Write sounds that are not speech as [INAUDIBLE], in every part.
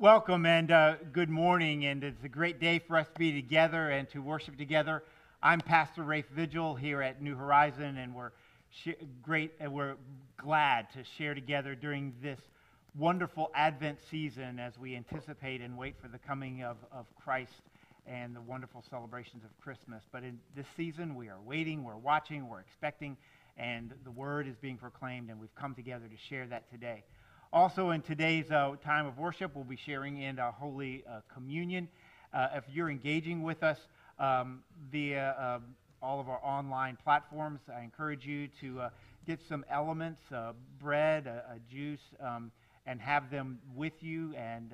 Welcome and uh, good morning, and it's a great day for us to be together and to worship together. I'm Pastor Rafe Vigil here at New Horizon, and we're sh- great and we're glad to share together during this wonderful Advent season as we anticipate and wait for the coming of, of Christ and the wonderful celebrations of Christmas. But in this season, we are waiting, we're watching, we're expecting, and the word is being proclaimed, and we've come together to share that today. Also, in today's uh, time of worship, we'll be sharing in our Holy uh, Communion. Uh, if you're engaging with us um, via um, all of our online platforms, I encourage you to uh, get some elements, uh, bread, a, juice, um, and have them with you, and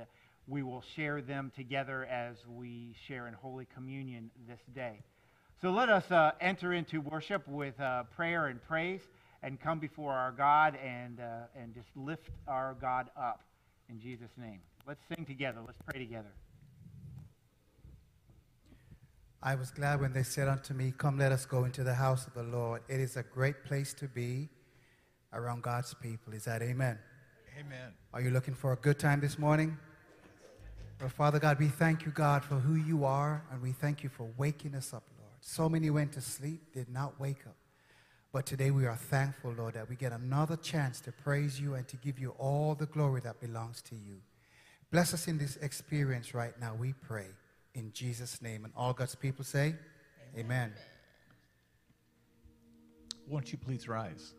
we will share them together as we share in Holy Communion this day. So let us uh, enter into worship with prayer and praise and come before our God and, uh, and just lift our God up in Jesus' name. Let's sing together. Let's pray together. I was glad when they said unto me, Come, let us go into the house of the Lord. It is a great place to be around God's people. Is that amen? Amen. Are you looking for a good time this morning? Well, Father God, we thank you, God, for who you are, and we thank you for waking us up, Lord. So many went to sleep, did not wake up. But today we are thankful, Lord, that we get another chance to praise you and to give you all the glory that belongs to you. Bless us in this experience right now, we pray. In Jesus' name. And all God's people say, Amen. Amen. Won't you please rise?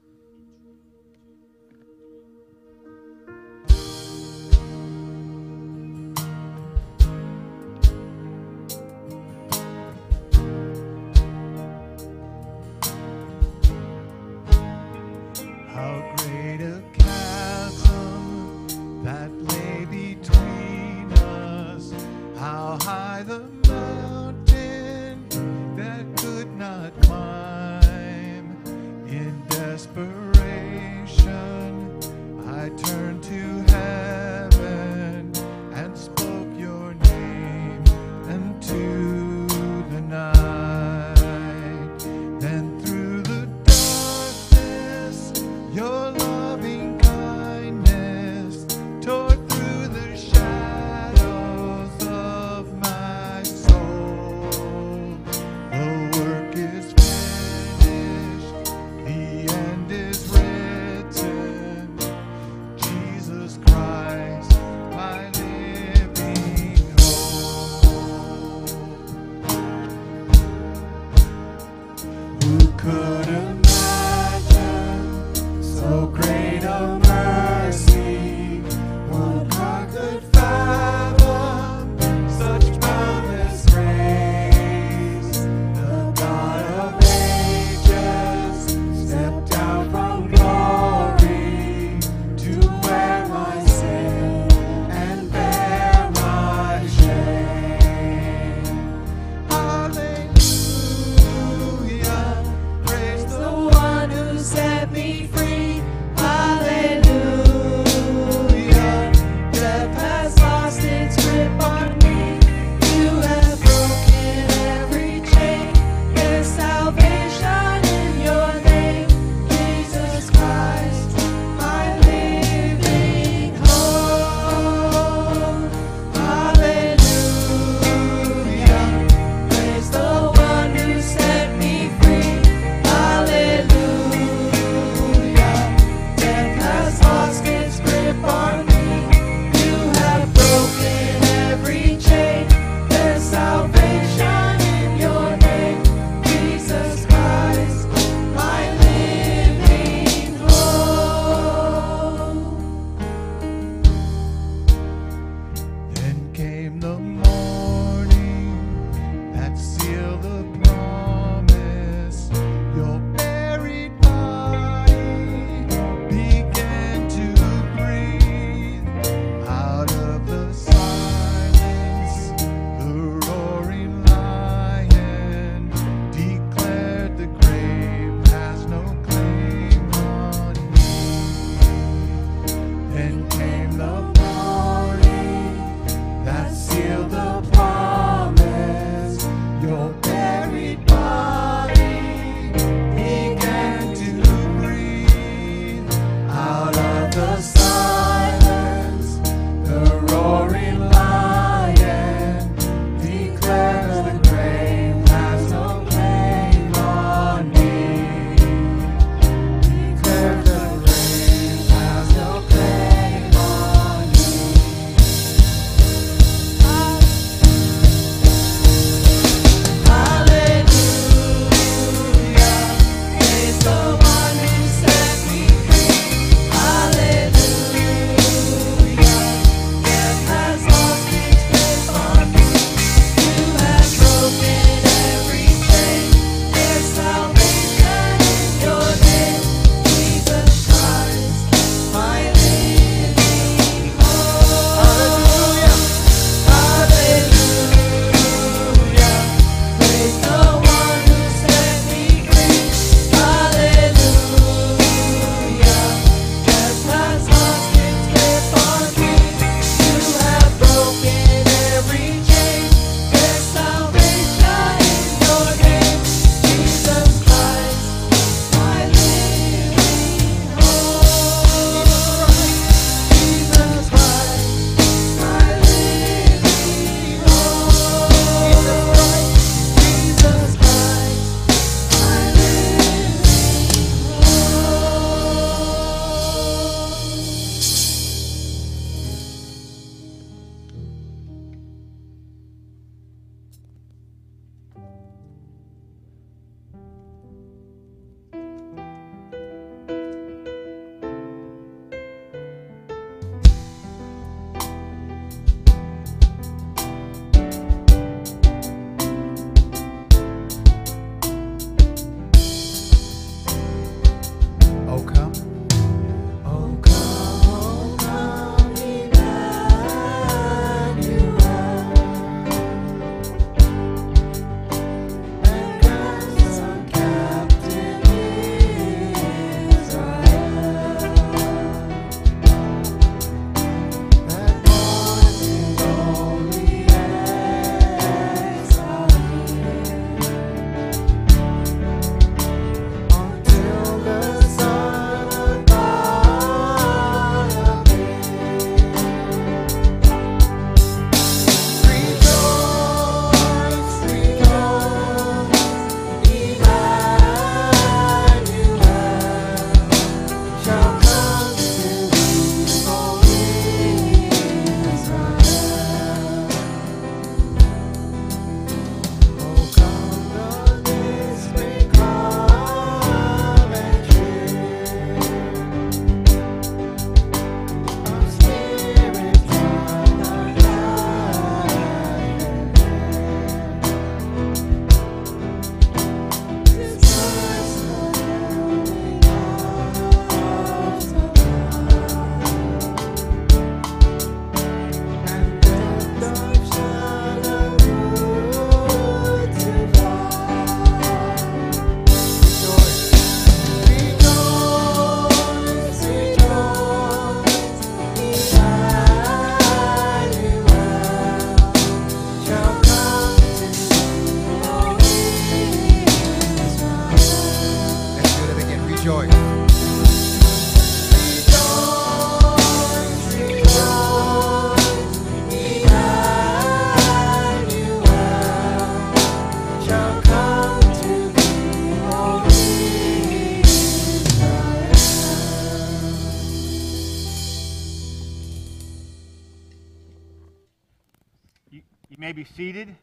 May be seated.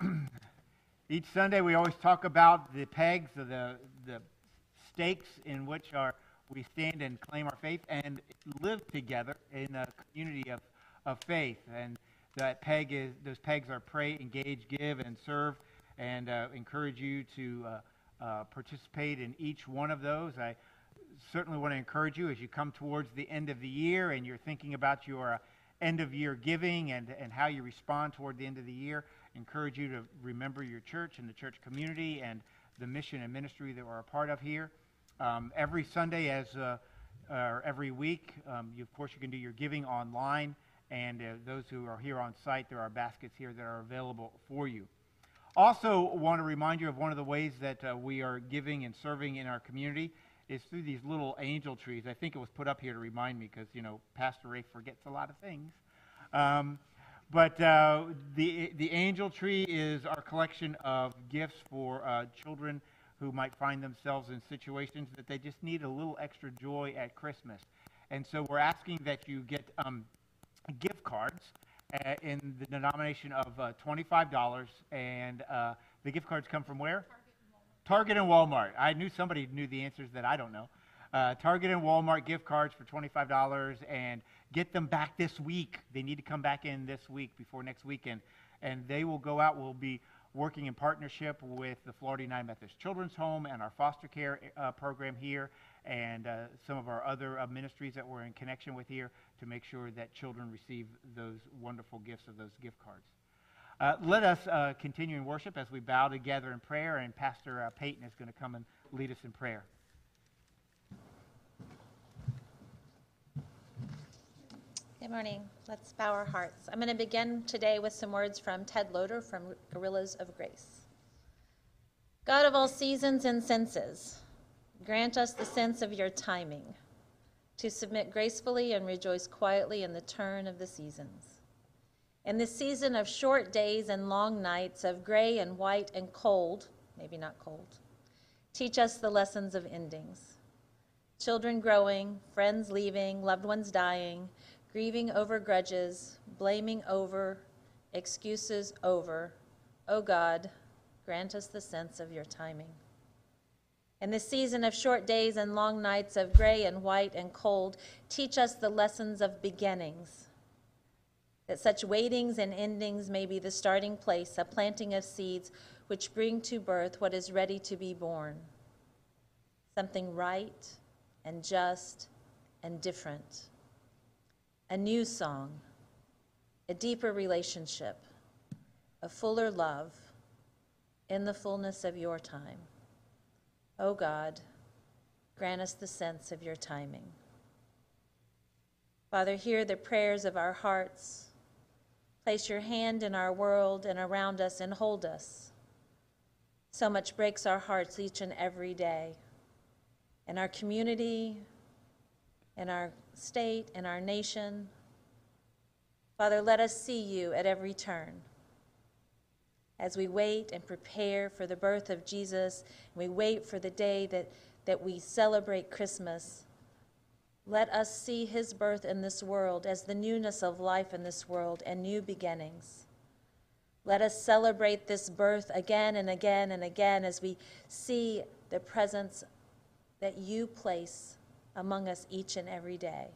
[CLEARS THROAT] Each Sunday, we always talk about the pegs, or the, the stakes in which our, we stand and claim our faith and live together in a community of, of faith. And that peg is, those pegs are pray, engage, give, and serve, and uh, encourage you to uh, uh, participate in each one of those. I certainly want to encourage you as you come towards the end of the year and you're thinking about your end of year giving and, and how you respond toward the end of the year. Encourage you to remember your church and the church community and the mission and ministry that we're a part of here. Um, every Sunday, as uh, or every week, um, you, of course, you can do your giving online. And uh, those who are here on site, there are baskets here that are available for you. Also, want to remind you of one of the ways that uh, we are giving and serving in our community is through these little angel trees. I think it was put up here to remind me because, you know, Pastor Ray forgets a lot of things. Um, but uh, the, the angel tree is our collection of gifts for uh, children who might find themselves in situations that they just need a little extra joy at Christmas. And so we're asking that you get um, gift cards uh, in the denomination of uh, $25. And uh, the gift cards come from where? Target and Walmart. I knew somebody knew the answers that I don't know. Uh, Target and Walmart gift cards for $25 and get them back this week. They need to come back in this week before next weekend. And they will go out. We'll be working in partnership with the Florida United Methodist Children's Home and our foster care uh, program here and uh, some of our other uh, ministries that we're in connection with here to make sure that children receive those wonderful gifts of those gift cards. Uh, let us uh, continue in worship as we bow together in prayer, and Pastor uh, Peyton is going to come and lead us in prayer. Good morning. Let's bow our hearts. I'm going to begin today with some words from Ted Loder from Guerrillas of Grace. God of all seasons and senses, grant us the sense of your timing to submit gracefully and rejoice quietly in the turn of the seasons. In this season of short days and long nights, of gray and white and cold, maybe not cold, teach us the lessons of endings. Children growing, friends leaving, loved ones dying, grieving over grudges, blaming over, excuses over. O oh God, grant us the sense of your timing. In this season of short days and long nights of gray and white and cold, teach us the lessons of beginnings that such waitings and endings may be the starting place, a planting of seeds which bring to birth what is ready to be born. Something right and just and different. A new song, a deeper relationship, a fuller love in the fullness of your time. O oh God, grant us the sense of your timing. Father, hear the prayers of our hearts Place your hand in our world and around us and hold us. So much breaks our hearts each and every day. In our community, in our state, in our nation. Father, let us see you at every turn. As we wait and prepare for the birth of Jesus, we wait for the day that, that we celebrate Christmas, let us see his birth in this world as the newness of life in this world and new beginnings. Let us celebrate this birth again and again and again as we see the presence that you place among us each and every day.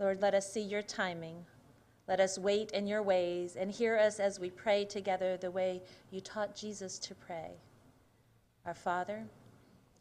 Lord, let us see your timing. Let us wait in your ways and hear us as we pray together the way you taught Jesus to pray. Our Father,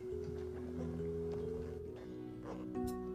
Light of the world, you stepped out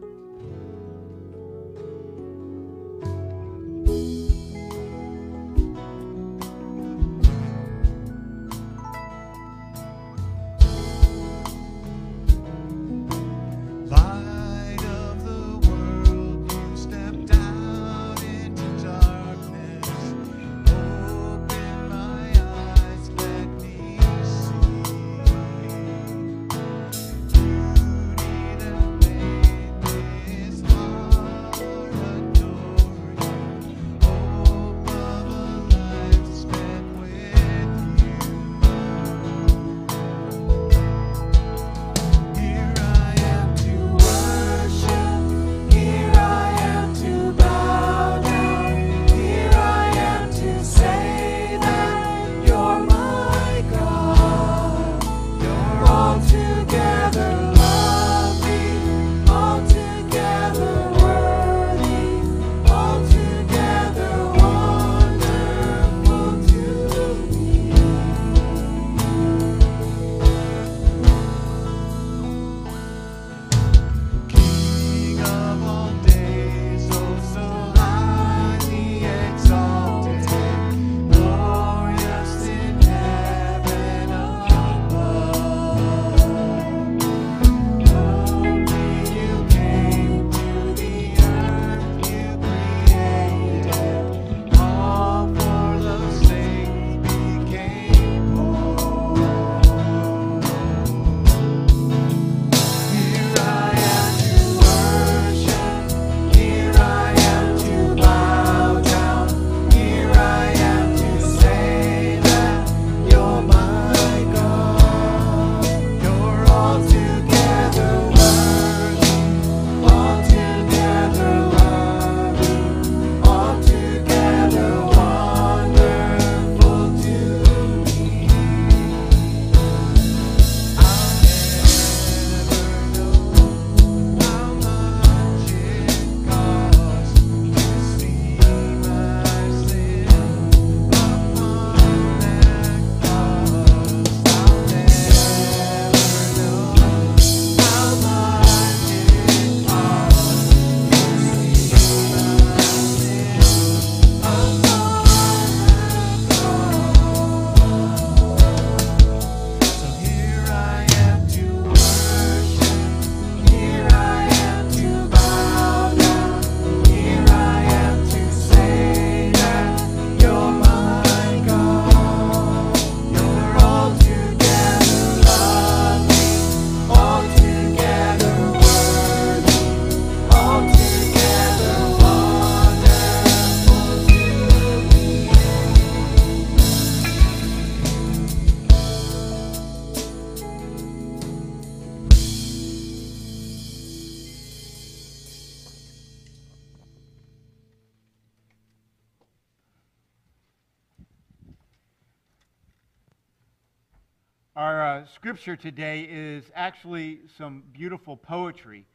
scripture today is actually some beautiful poetry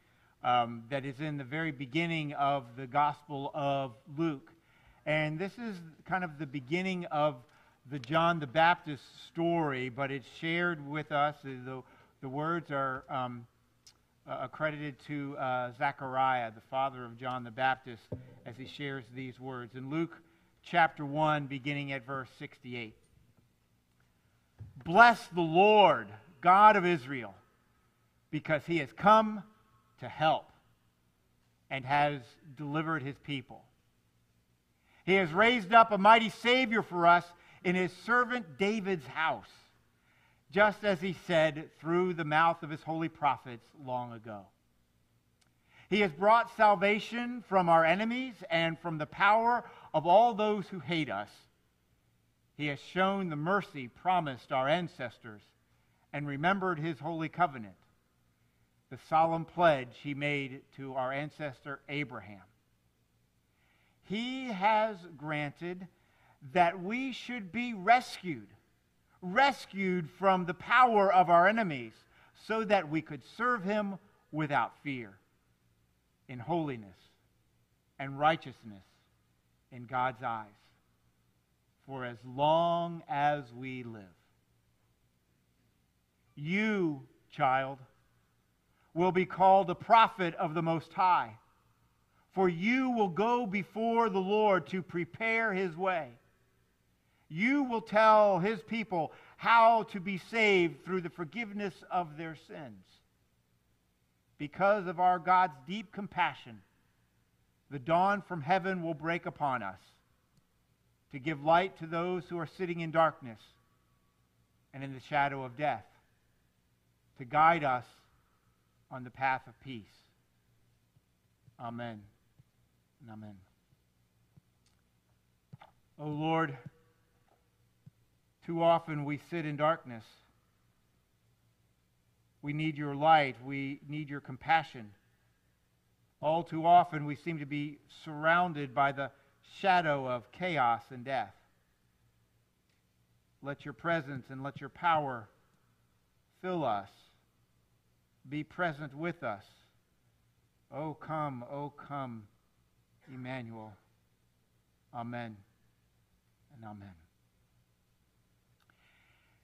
um, that is in the very beginning of the Gospel of Luke. And this is kind of the beginning of the John the Baptist story, but it's shared with us. The, the words are um, uh, accredited to uh, Zechariah, the father of John the Baptist, as he shares these words. In Luke chapter 1, beginning at verse 68. Bless the Lord, God of Israel, because he has come to help and has delivered his people. He has raised up a mighty Savior for us in his servant David's house, just as he said through the mouth of his holy prophets long ago. He has brought salvation from our enemies and from the power of all those who hate us he has shown the mercy promised our ancestors and remembered his holy covenant, the solemn pledge he made to our ancestor Abraham. He has granted that we should be rescued, rescued from the power of our enemies, so that we could serve him without fear, in holiness and righteousness in God's eyes for as long as we live. You, child, will be called a prophet of the Most High, for you will go before the Lord to prepare his way. You will tell his people how to be saved through the forgiveness of their sins. Because of our God's deep compassion, the dawn from heaven will break upon us to give light to those who are sitting in darkness and in the shadow of death, to guide us on the path of peace. Amen and amen. O oh Lord, too often we sit in darkness. We need your light. We need your compassion. All too often we seem to be surrounded by the shadow of chaos and death. Let your presence and let your power fill us. Be present with us. Oh, come, oh, come, Emmanuel. Amen and amen.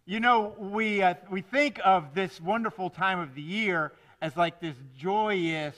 You know, we, uh, we think of this wonderful time of the year as like this joyous,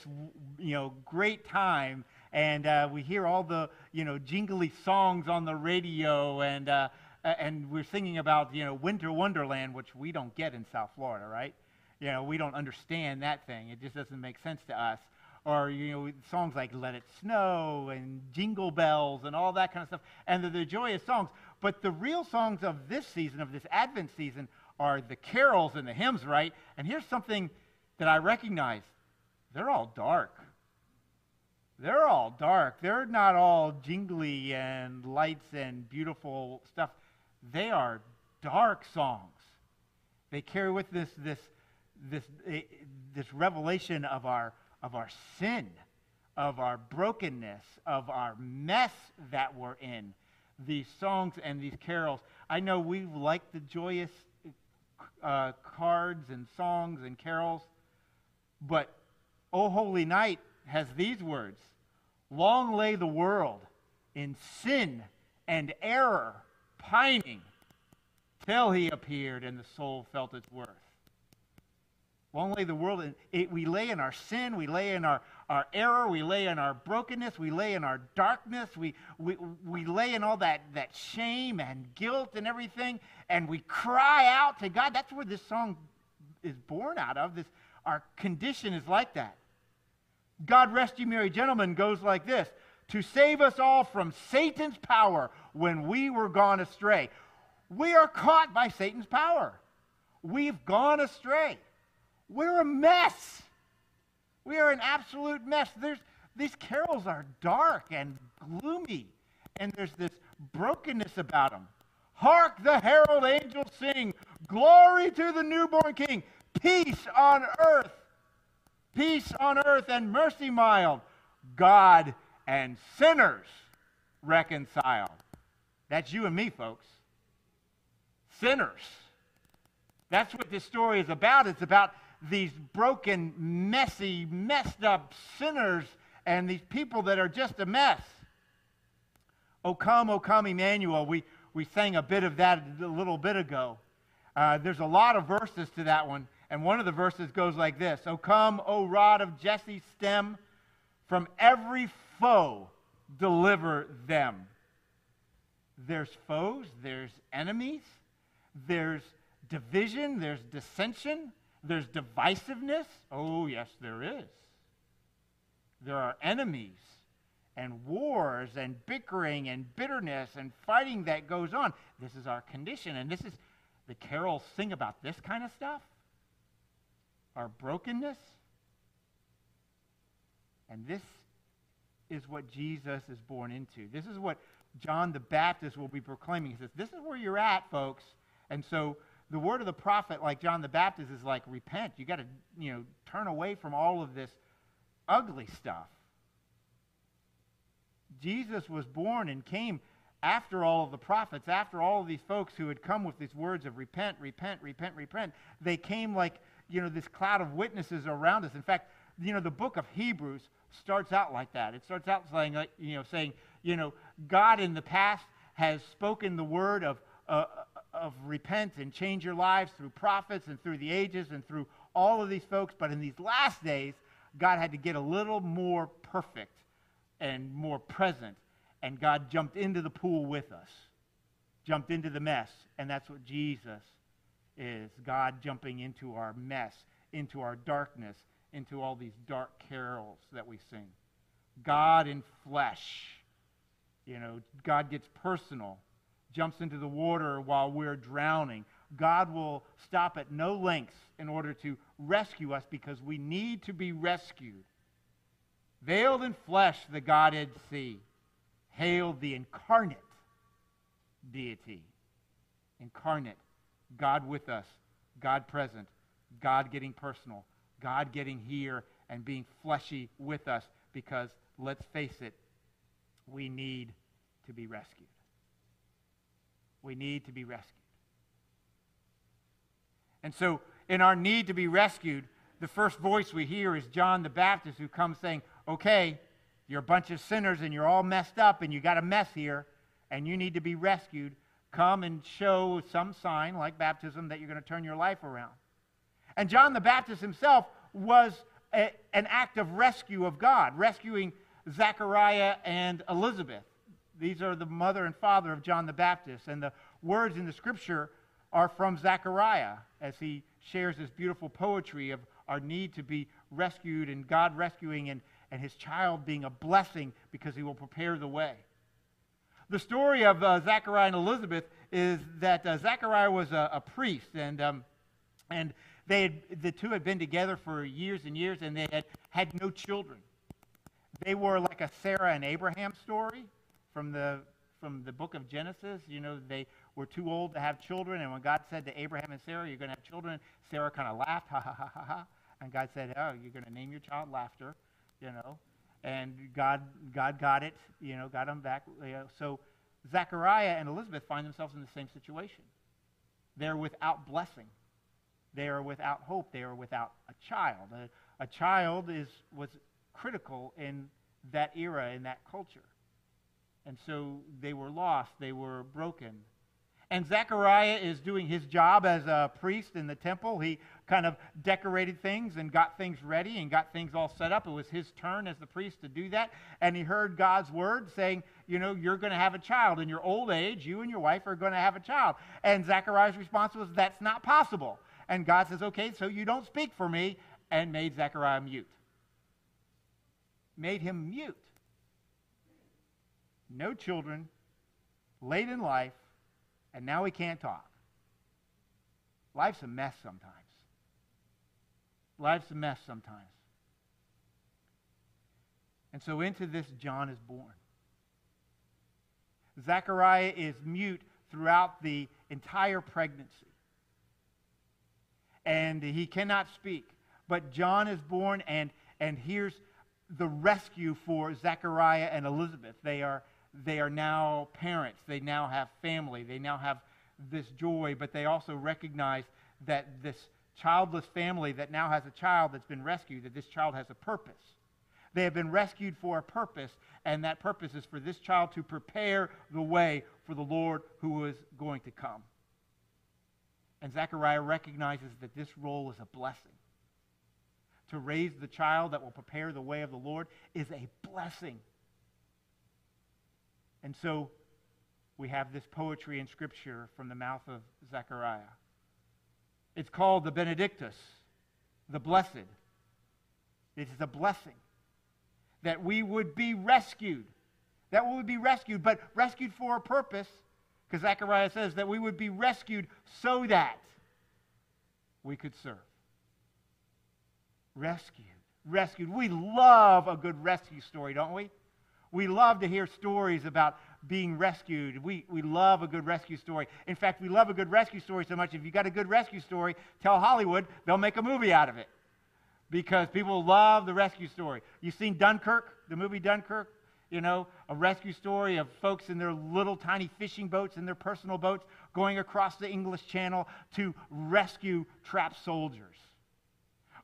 you know, great time and uh, we hear all the you know jingly songs on the radio, and uh, and we're singing about you know winter wonderland, which we don't get in South Florida, right? You know, we don't understand that thing. It just doesn't make sense to us. Or you know, songs like "Let It Snow" and "Jingle Bells" and all that kind of stuff, and they're the joyous songs. But the real songs of this season, of this Advent season, are the carols and the hymns, right? And here's something that I recognize: they're all dark they're all dark. They're not all jingly and lights and beautiful stuff. They are dark songs. They carry with this this this eh, this revelation of our of our sin, of our brokenness, of our mess that we're in. These songs and these carols. I know we like the joyous uh, cards and songs and carols, but O Holy Night has these words Long lay the world in sin and error, pining, till he appeared and the soul felt its worth. Long lay the world, in, it, we lay in our sin, we lay in our, our error, we lay in our brokenness, we lay in our darkness, we, we, we lay in all that, that shame and guilt and everything, and we cry out to God. That's where this song is born out of. This, our condition is like that. God Rest You Merry Gentlemen goes like this To save us all from Satan's power when we were gone astray. We are caught by Satan's power. We've gone astray. We're a mess. We are an absolute mess. There's, these carols are dark and gloomy, and there's this brokenness about them. Hark the herald angels sing, Glory to the newborn King, peace on earth peace on earth and mercy mild, God and sinners reconciled. That's you and me, folks. Sinners. That's what this story is about. It's about these broken, messy, messed up sinners and these people that are just a mess. O come, O come, Emmanuel. We, we sang a bit of that a little bit ago. Uh, there's a lot of verses to that one. And one of the verses goes like this O come, O rod of Jesse's stem, from every foe deliver them. There's foes, there's enemies, there's division, there's dissension, there's divisiveness. Oh, yes, there is. There are enemies and wars and bickering and bitterness and fighting that goes on. This is our condition. And this is the carols sing about this kind of stuff our brokenness. And this is what Jesus is born into. This is what John the Baptist will be proclaiming. He says, This is where you're at, folks. And so the word of the prophet, like John the Baptist, is like, repent. You got to, you know, turn away from all of this ugly stuff. Jesus was born and came after all of the prophets, after all of these folks who had come with these words of repent, repent, repent, repent. They came like, you know, this cloud of witnesses around us. In fact, you know, the book of Hebrews starts out like that. It starts out saying, like, you know, saying, you know, God in the past has spoken the word of, uh, of repent and change your lives through prophets and through the ages and through all of these folks. But in these last days, God had to get a little more perfect and more present. And God jumped into the pool with us, jumped into the mess. And that's what Jesus is God jumping into our mess, into our darkness, into all these dark carols that we sing. God in flesh. You know, God gets personal, jumps into the water while we're drowning. God will stop at no lengths in order to rescue us because we need to be rescued. Veiled in flesh, the Godhead see. Hailed the incarnate deity. Incarnate. God with us. God present. God getting personal. God getting here and being fleshy with us because, let's face it, we need to be rescued. We need to be rescued. And so, in our need to be rescued, the first voice we hear is John the Baptist who comes saying, Okay, you're a bunch of sinners and you're all messed up and you got a mess here and you need to be rescued. Come and show some sign like baptism that you're going to turn your life around. And John the Baptist himself was a, an act of rescue of God, rescuing Zechariah and Elizabeth. These are the mother and father of John the Baptist. And the words in the scripture are from Zechariah as he shares this beautiful poetry of our need to be rescued and God rescuing and, and his child being a blessing because he will prepare the way. The story of uh, Zechariah and Elizabeth is that uh, Zechariah was a, a priest, and, um, and they had, the two had been together for years and years, and they had had no children. They were like a Sarah and Abraham story from the, from the book of Genesis. You know, they were too old to have children, and when God said to Abraham and Sarah, You're going to have children, Sarah kind of laughed, ha ha ha ha ha. And God said, Oh, you're going to name your child Laughter, you know. And God, God got it, you know, got them back. You know. So Zechariah and Elizabeth find themselves in the same situation. They're without blessing. They are without hope. They are without a child. A, a child is, was critical in that era, in that culture. And so they were lost. They were broken. And Zechariah is doing his job as a priest in the temple. He kind of decorated things and got things ready and got things all set up. It was his turn as the priest to do that. And he heard God's word saying, you know, you're going to have a child. In your old age, you and your wife are going to have a child. And Zechariah's response was, that's not possible. And God says, okay, so you don't speak for me, and made Zechariah mute. Made him mute. No children, late in life, and now he can't talk. Life's a mess sometimes. Life's a mess sometimes. And so into this, John is born. Zechariah is mute throughout the entire pregnancy. And he cannot speak. But John is born, and, and here's the rescue for Zechariah and Elizabeth. They are they are now parents. They now have family. They now have this joy, but they also recognize that this childless family that now has a child that's been rescued, that this child has a purpose. They have been rescued for a purpose, and that purpose is for this child to prepare the way for the Lord who is going to come. And Zechariah recognizes that this role is a blessing. To raise the child that will prepare the way of the Lord is a blessing. And so we have this poetry in Scripture from the mouth of Zechariah. It's called the Benedictus, the blessed. It is a blessing that we would be rescued. That we would be rescued, but rescued for a purpose, because Zechariah says that we would be rescued so that we could serve. Rescued. Rescued. We love a good rescue story, don't we? We love to hear stories about being rescued. We, we love a good rescue story. In fact, we love a good rescue story so much. If you got a good rescue story, tell Hollywood, they'll make a movie out of it because people love the rescue story. You've seen Dunkirk, the movie Dunkirk? You know, a rescue story of folks in their little tiny fishing boats and their personal boats going across the English Channel to rescue trapped soldiers.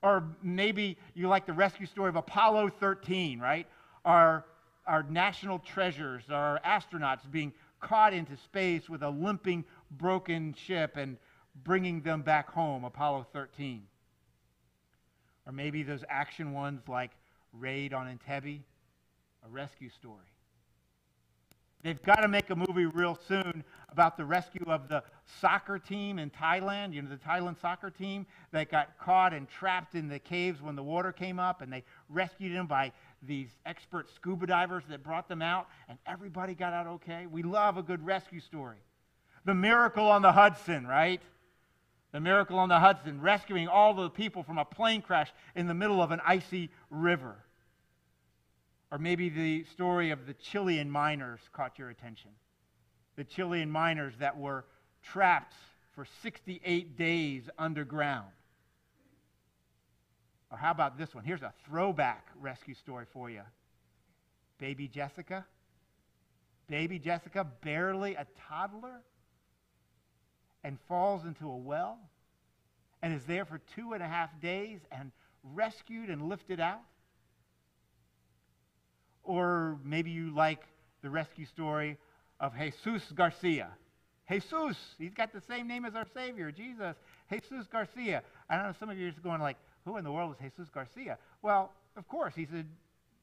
Or maybe you like the rescue story of Apollo 13, right? Our, our national treasures, our astronauts being caught into space with a limping, broken ship and bringing them back home, Apollo 13. Or maybe those action ones like Raid on Entebbe, a rescue story. They've got to make a movie real soon about the rescue of the soccer team in Thailand. You know, the Thailand soccer team that got caught and trapped in the caves when the water came up, and they rescued them by these expert scuba divers that brought them out, and everybody got out okay. We love a good rescue story. The miracle on the Hudson, right? The miracle on the Hudson, rescuing all the people from a plane crash in the middle of an icy river. Or maybe the story of the Chilean miners caught your attention. The Chilean miners that were trapped for 68 days underground. Or how about this one? Here's a throwback rescue story for you. Baby Jessica. Baby Jessica, barely a toddler, and falls into a well and is there for two and a half days and rescued and lifted out. Or maybe you like the rescue story of Jesus Garcia. Jesus, he's got the same name as our Savior, Jesus. Jesus Garcia. I don't know, some of you are just going like, who in the world is Jesus Garcia? Well, of course, he's a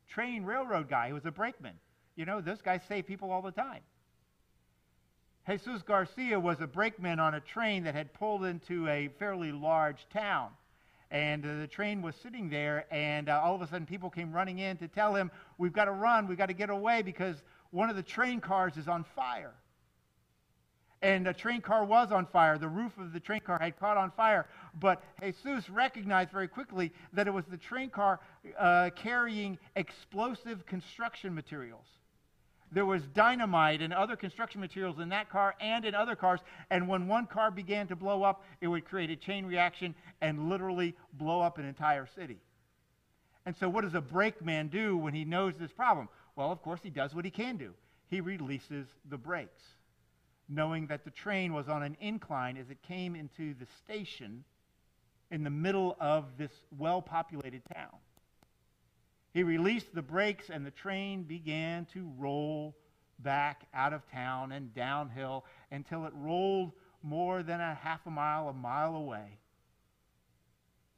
train railroad guy. He was a brakeman. You know, those guys save people all the time. Jesus Garcia was a brakeman on a train that had pulled into a fairly large town. And uh, the train was sitting there, and uh, all of a sudden people came running in to tell him, We've got to run, we've got to get away because one of the train cars is on fire. And a train car was on fire. The roof of the train car had caught on fire. But Jesus recognized very quickly that it was the train car uh, carrying explosive construction materials there was dynamite and other construction materials in that car and in other cars. And when one car began to blow up, it would create a chain reaction and literally blow up an entire city. And so, what does a brakeman do when he knows this problem? Well, of course, he does what he can do. He releases the brakes, knowing that the train was on an incline as it came into the station in the middle of this well populated town. He released the brakes, and the train began to roll back out of town and downhill until it rolled more than a half a mile, a mile away.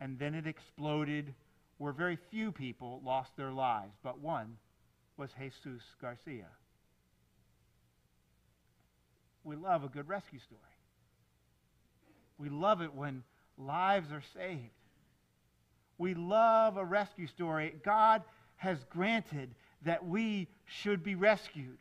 And then it exploded where very few people lost their lives, but one was Jesus Garcia. We love a good rescue story. We love it when lives are saved. We love a rescue story. God has granted that we should be rescued.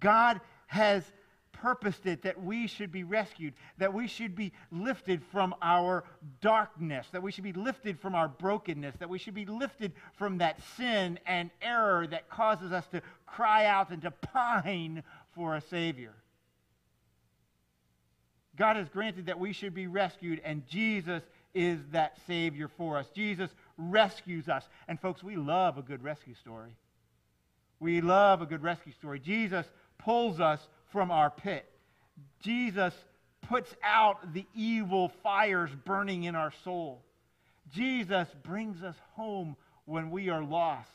God has purposed it that we should be rescued, that we should be lifted from our darkness, that we should be lifted from our brokenness, that we should be lifted from that sin and error that causes us to cry out and to pine for a Savior. God has granted that we should be rescued, and Jesus is that Savior for us. Jesus rescues us. And folks, we love a good rescue story. We love a good rescue story. Jesus pulls us from our pit. Jesus puts out the evil fires burning in our soul. Jesus brings us home when we are lost.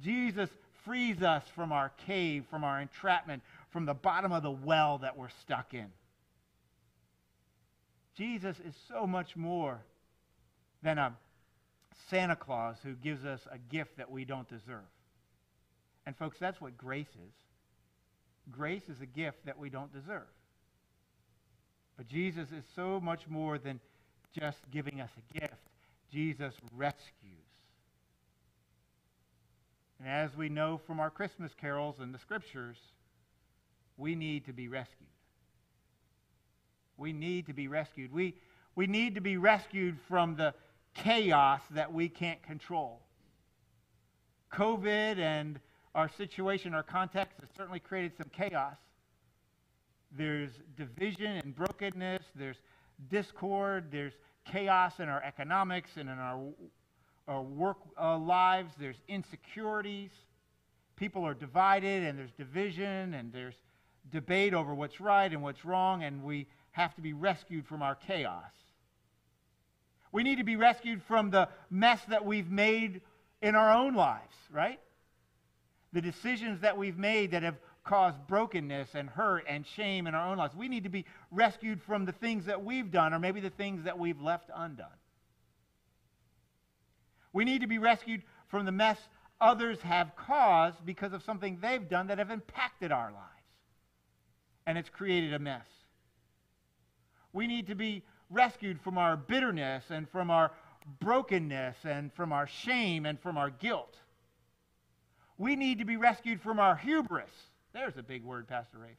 Jesus frees us from our cave, from our entrapment, from the bottom of the well that we're stuck in. Jesus is so much more than a Santa Claus who gives us a gift that we don't deserve. And, folks, that's what grace is. Grace is a gift that we don't deserve. But Jesus is so much more than just giving us a gift. Jesus rescues. And as we know from our Christmas carols and the scriptures, we need to be rescued. We need to be rescued. We, we need to be rescued from the chaos that we can't control. COVID and our situation, our context has certainly created some chaos. There's division and brokenness, there's discord, there's chaos in our economics and in our, our work uh, lives, there's insecurities. People are divided, and there's division, and there's debate over what's right and what's wrong, and we have to be rescued from our chaos. We need to be rescued from the mess that we've made in our own lives, right? The decisions that we've made that have caused brokenness and hurt and shame in our own lives. We need to be rescued from the things that we've done or maybe the things that we've left undone. We need to be rescued from the mess others have caused because of something they've done that have impacted our lives. And it's created a mess. We need to be rescued from our bitterness and from our brokenness and from our shame and from our guilt. We need to be rescued from our hubris. There's a big word, Pastor Rafe.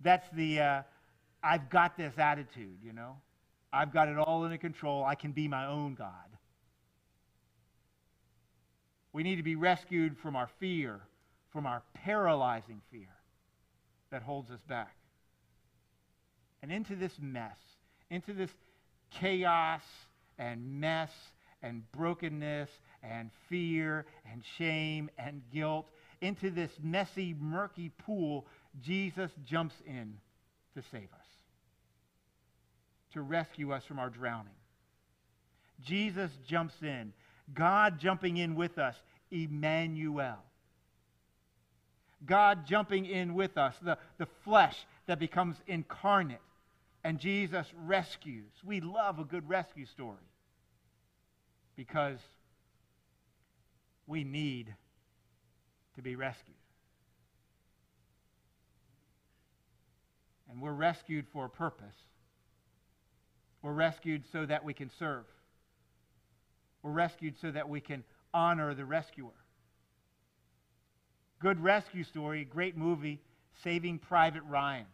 That's the uh, I've got this attitude, you know. I've got it all under control. I can be my own God. We need to be rescued from our fear, from our paralyzing fear that holds us back and into this mess, into this chaos and mess and brokenness and fear and shame and guilt, into this messy, murky pool, Jesus jumps in to save us, to rescue us from our drowning. Jesus jumps in, God jumping in with us, Emmanuel. God jumping in with us, the, the flesh that becomes incarnate and Jesus rescues. We love a good rescue story because we need to be rescued. And we're rescued for a purpose. We're rescued so that we can serve. We're rescued so that we can honor the rescuer. Good rescue story, great movie, Saving Private Ryan.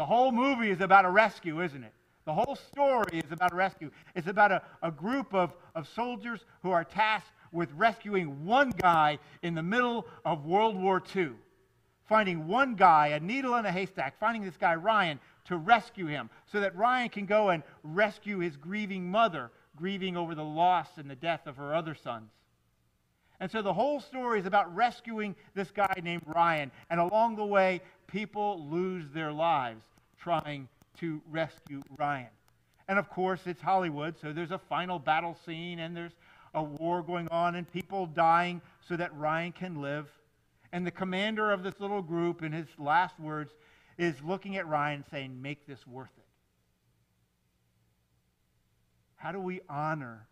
The whole movie is about a rescue, isn't it? The whole story is about a rescue. It's about a, a group of, of soldiers who are tasked with rescuing one guy in the middle of World War II. Finding one guy, a needle in a haystack, finding this guy, Ryan, to rescue him so that Ryan can go and rescue his grieving mother, grieving over the loss and the death of her other sons. And so the whole story is about rescuing this guy named Ryan. And along the way, people lose their lives trying to rescue Ryan. And of course, it's Hollywood, so there's a final battle scene and there's a war going on and people dying so that Ryan can live. And the commander of this little group, in his last words, is looking at Ryan saying, Make this worth it. How do we honor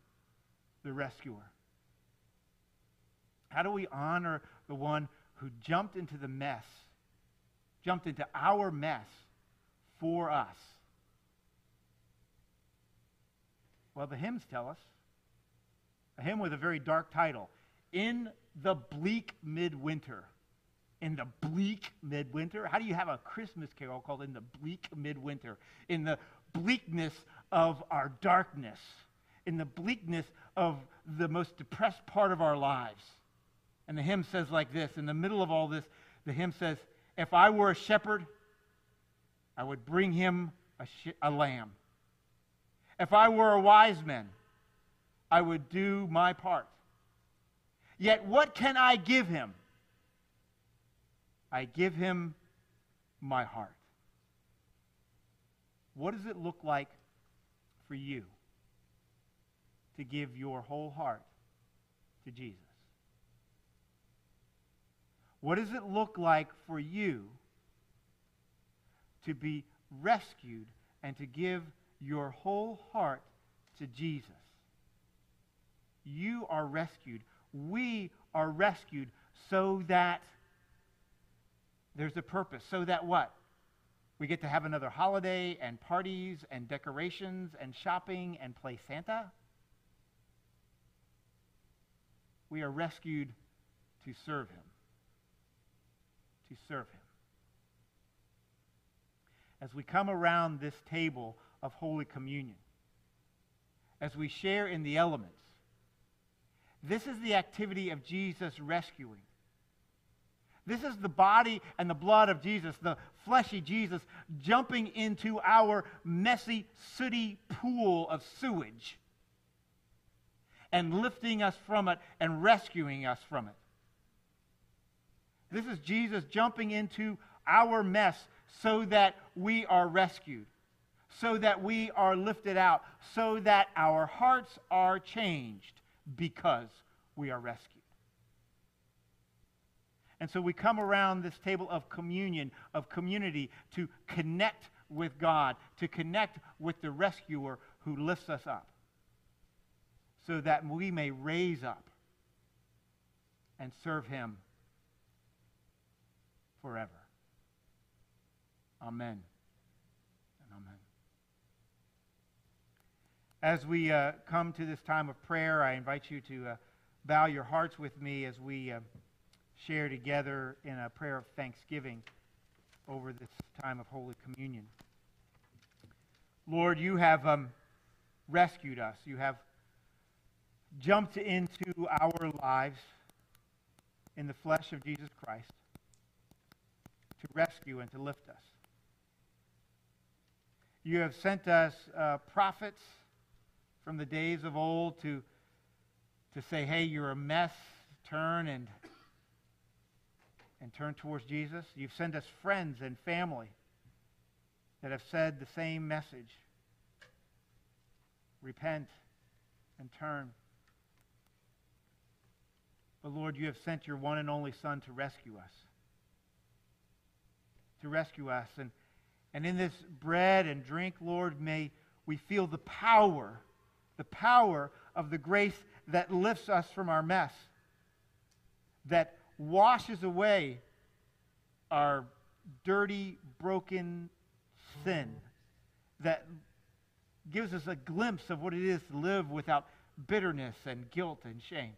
the rescuer? How do we honor the one who jumped into the mess jumped into our mess for us? Well, the hymns tell us. A hymn with a very dark title In the Bleak Midwinter. In the bleak midwinter? How do you have a Christmas carol called In the Bleak Midwinter? In the bleakness of our darkness, in the bleakness of the most depressed part of our lives. And the hymn says like this in the middle of all this, the hymn says, if I were a shepherd, I would bring him a, sh- a lamb. If I were a wise man, I would do my part. Yet what can I give him? I give him my heart. What does it look like for you to give your whole heart to Jesus? What does it look like for you to be rescued and to give your whole heart to Jesus? You are rescued. We are rescued so that there's a purpose. So that what? We get to have another holiday and parties and decorations and shopping and play Santa. We are rescued to serve him. To serve him. As we come around this table of Holy Communion, as we share in the elements, this is the activity of Jesus rescuing. This is the body and the blood of Jesus, the fleshy Jesus, jumping into our messy, sooty pool of sewage and lifting us from it and rescuing us from it. This is Jesus jumping into our mess so that we are rescued, so that we are lifted out, so that our hearts are changed because we are rescued. And so we come around this table of communion, of community, to connect with God, to connect with the rescuer who lifts us up, so that we may raise up and serve him forever. Amen. And amen. As we uh, come to this time of prayer, I invite you to uh, bow your hearts with me as we. Uh, share together in a prayer of thanksgiving over this time of Holy Communion. Lord, you have um, rescued us. You have jumped into our lives in the flesh of Jesus Christ to rescue and to lift us. You have sent us uh, prophets from the days of old to, to say, hey, you're a mess, turn and and turn towards Jesus. You've sent us friends and family that have said the same message repent and turn. But Lord, you have sent your one and only Son to rescue us. To rescue us. And, and in this bread and drink, Lord, may we feel the power, the power of the grace that lifts us from our mess, that washes away our dirty, broken sin, that gives us a glimpse of what it is to live without bitterness and guilt and shame.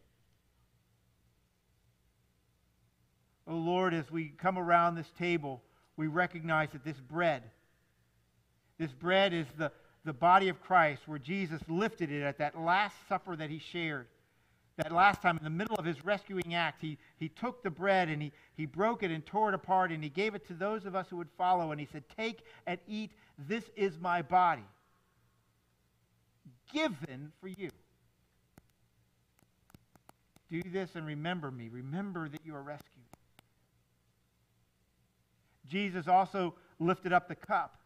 Oh Lord, as we come around this table, we recognize that this bread, this bread is the, the body of Christ where Jesus lifted it at that last supper that he shared that last time in the middle of his rescuing act, he, he took the bread and he, he broke it and tore it apart and he gave it to those of us who would follow. And he said, Take and eat. This is my body, given for you. Do this and remember me. Remember that you are rescued. Jesus also lifted up the cup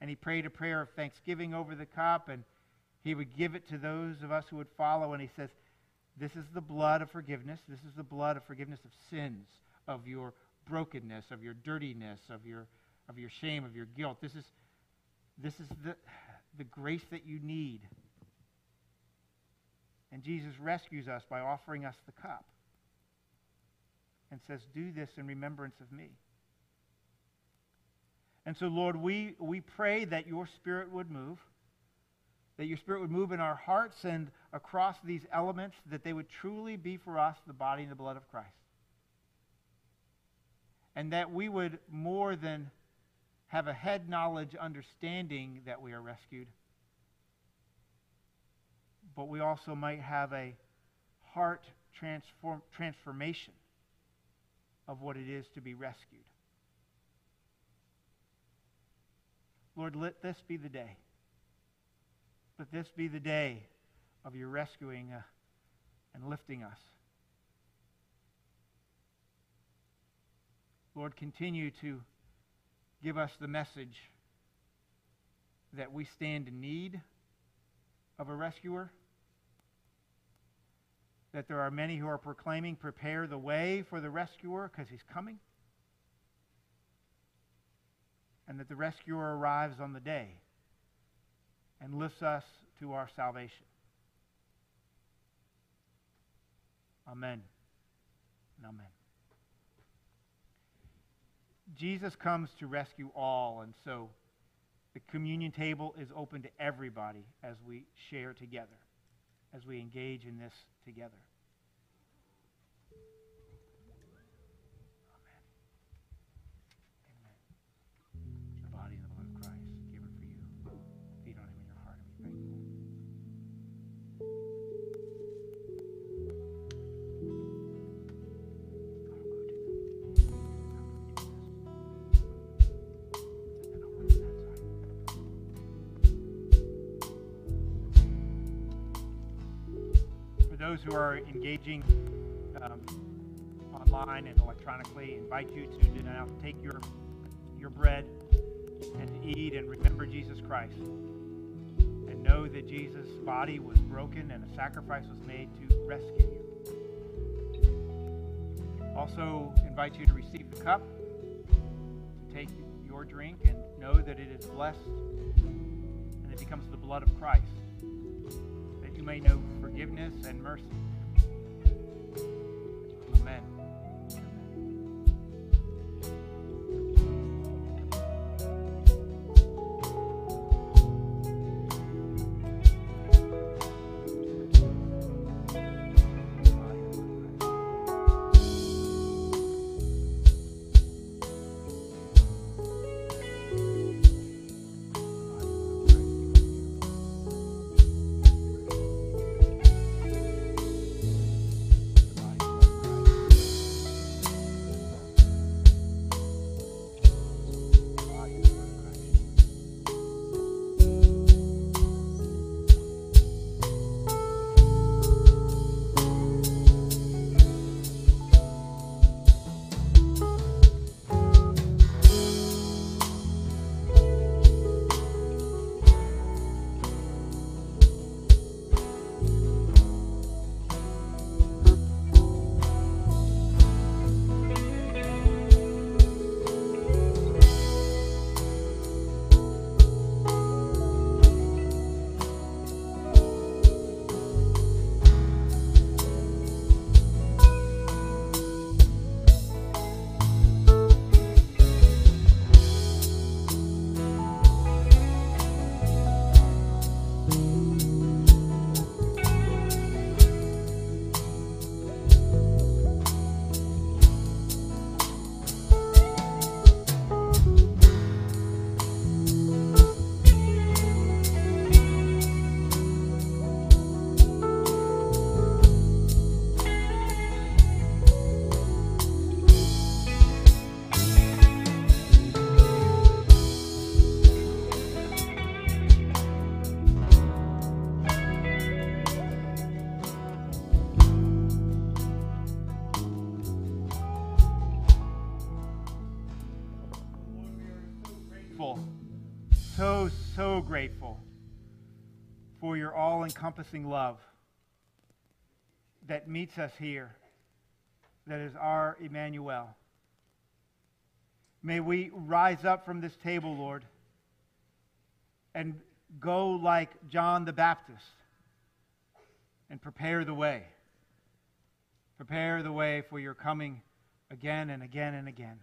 and he prayed a prayer of thanksgiving over the cup and he would give it to those of us who would follow, and he says, This is the blood of forgiveness. This is the blood of forgiveness of sins, of your brokenness, of your dirtiness, of your, of your shame, of your guilt. This is, this is the, the grace that you need. And Jesus rescues us by offering us the cup and says, Do this in remembrance of me. And so, Lord, we, we pray that your spirit would move that your Spirit would move in our hearts and across these elements, that they would truly be for us the body and the blood of Christ. And that we would more than have a head knowledge understanding that we are rescued, but we also might have a heart transform, transformation of what it is to be rescued. Lord, let this be the day. Let this be the day of your rescuing uh, and lifting us. Lord, continue to give us the message that we stand in need of a rescuer. That there are many who are proclaiming, prepare the way for the rescuer because he's coming. And that the rescuer arrives on the day and lifts us to our salvation. Amen amen. Jesus comes to rescue all, and so the communion table is open to everybody as we share together, as we engage in this together. Those who are engaging um, online and electronically, invite you to now take your, your bread and eat and remember Jesus Christ. And know that Jesus' body was broken and a sacrifice was made to rescue you. Also, invite you to receive the cup, to take your drink, and know that it is blessed and it becomes the blood of Christ that you may know forgiveness and mercy. Encompassing love that meets us here, that is our Emmanuel. May we rise up from this table, Lord, and go like John the Baptist and prepare the way. Prepare the way for your coming again and again and again.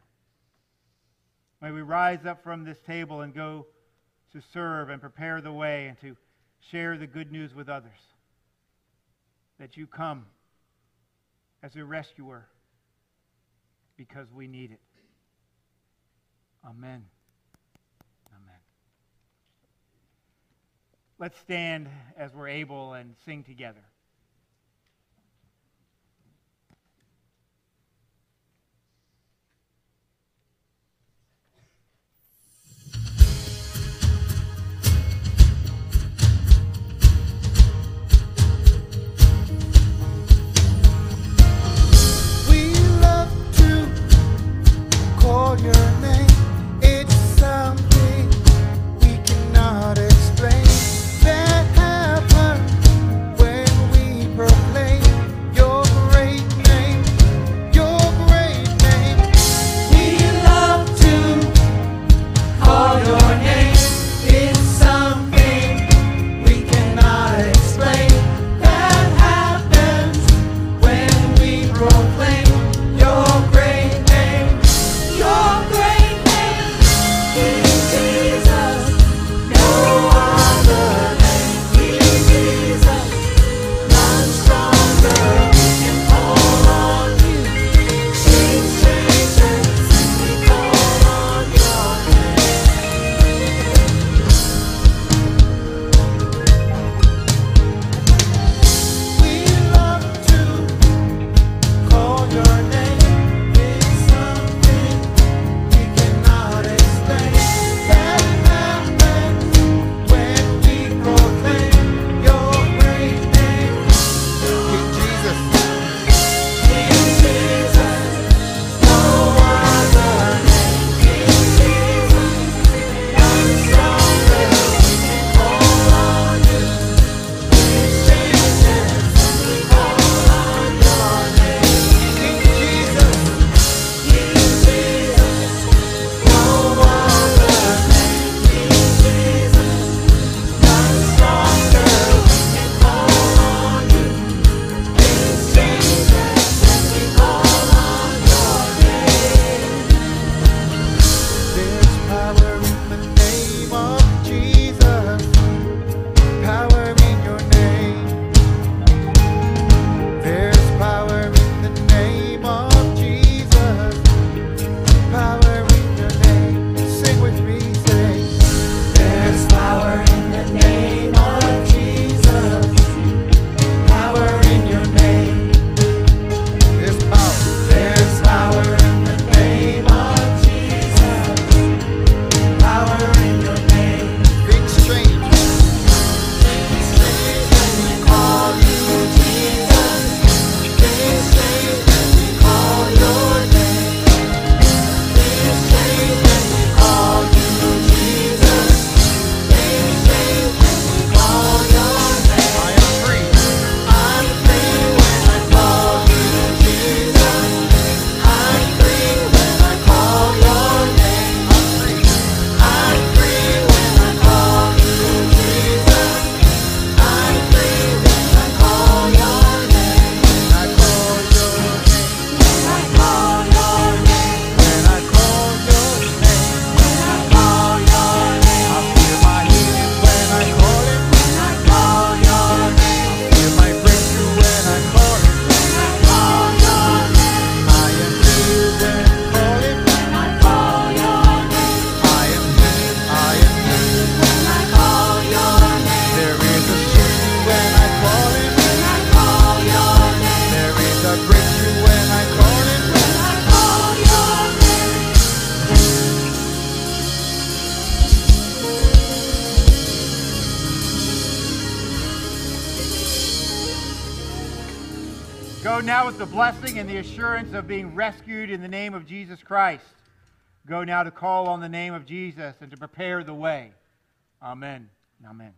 May we rise up from this table and go to serve and prepare the way and to share the good news with others. That you come as a rescuer because we need it. Amen. Amen. Let's stand as we're able and sing together. Your name. It's something we cannot the assurance of being rescued in the name of Jesus Christ. Go now to call on the name of Jesus and to prepare the way. Amen. Amen.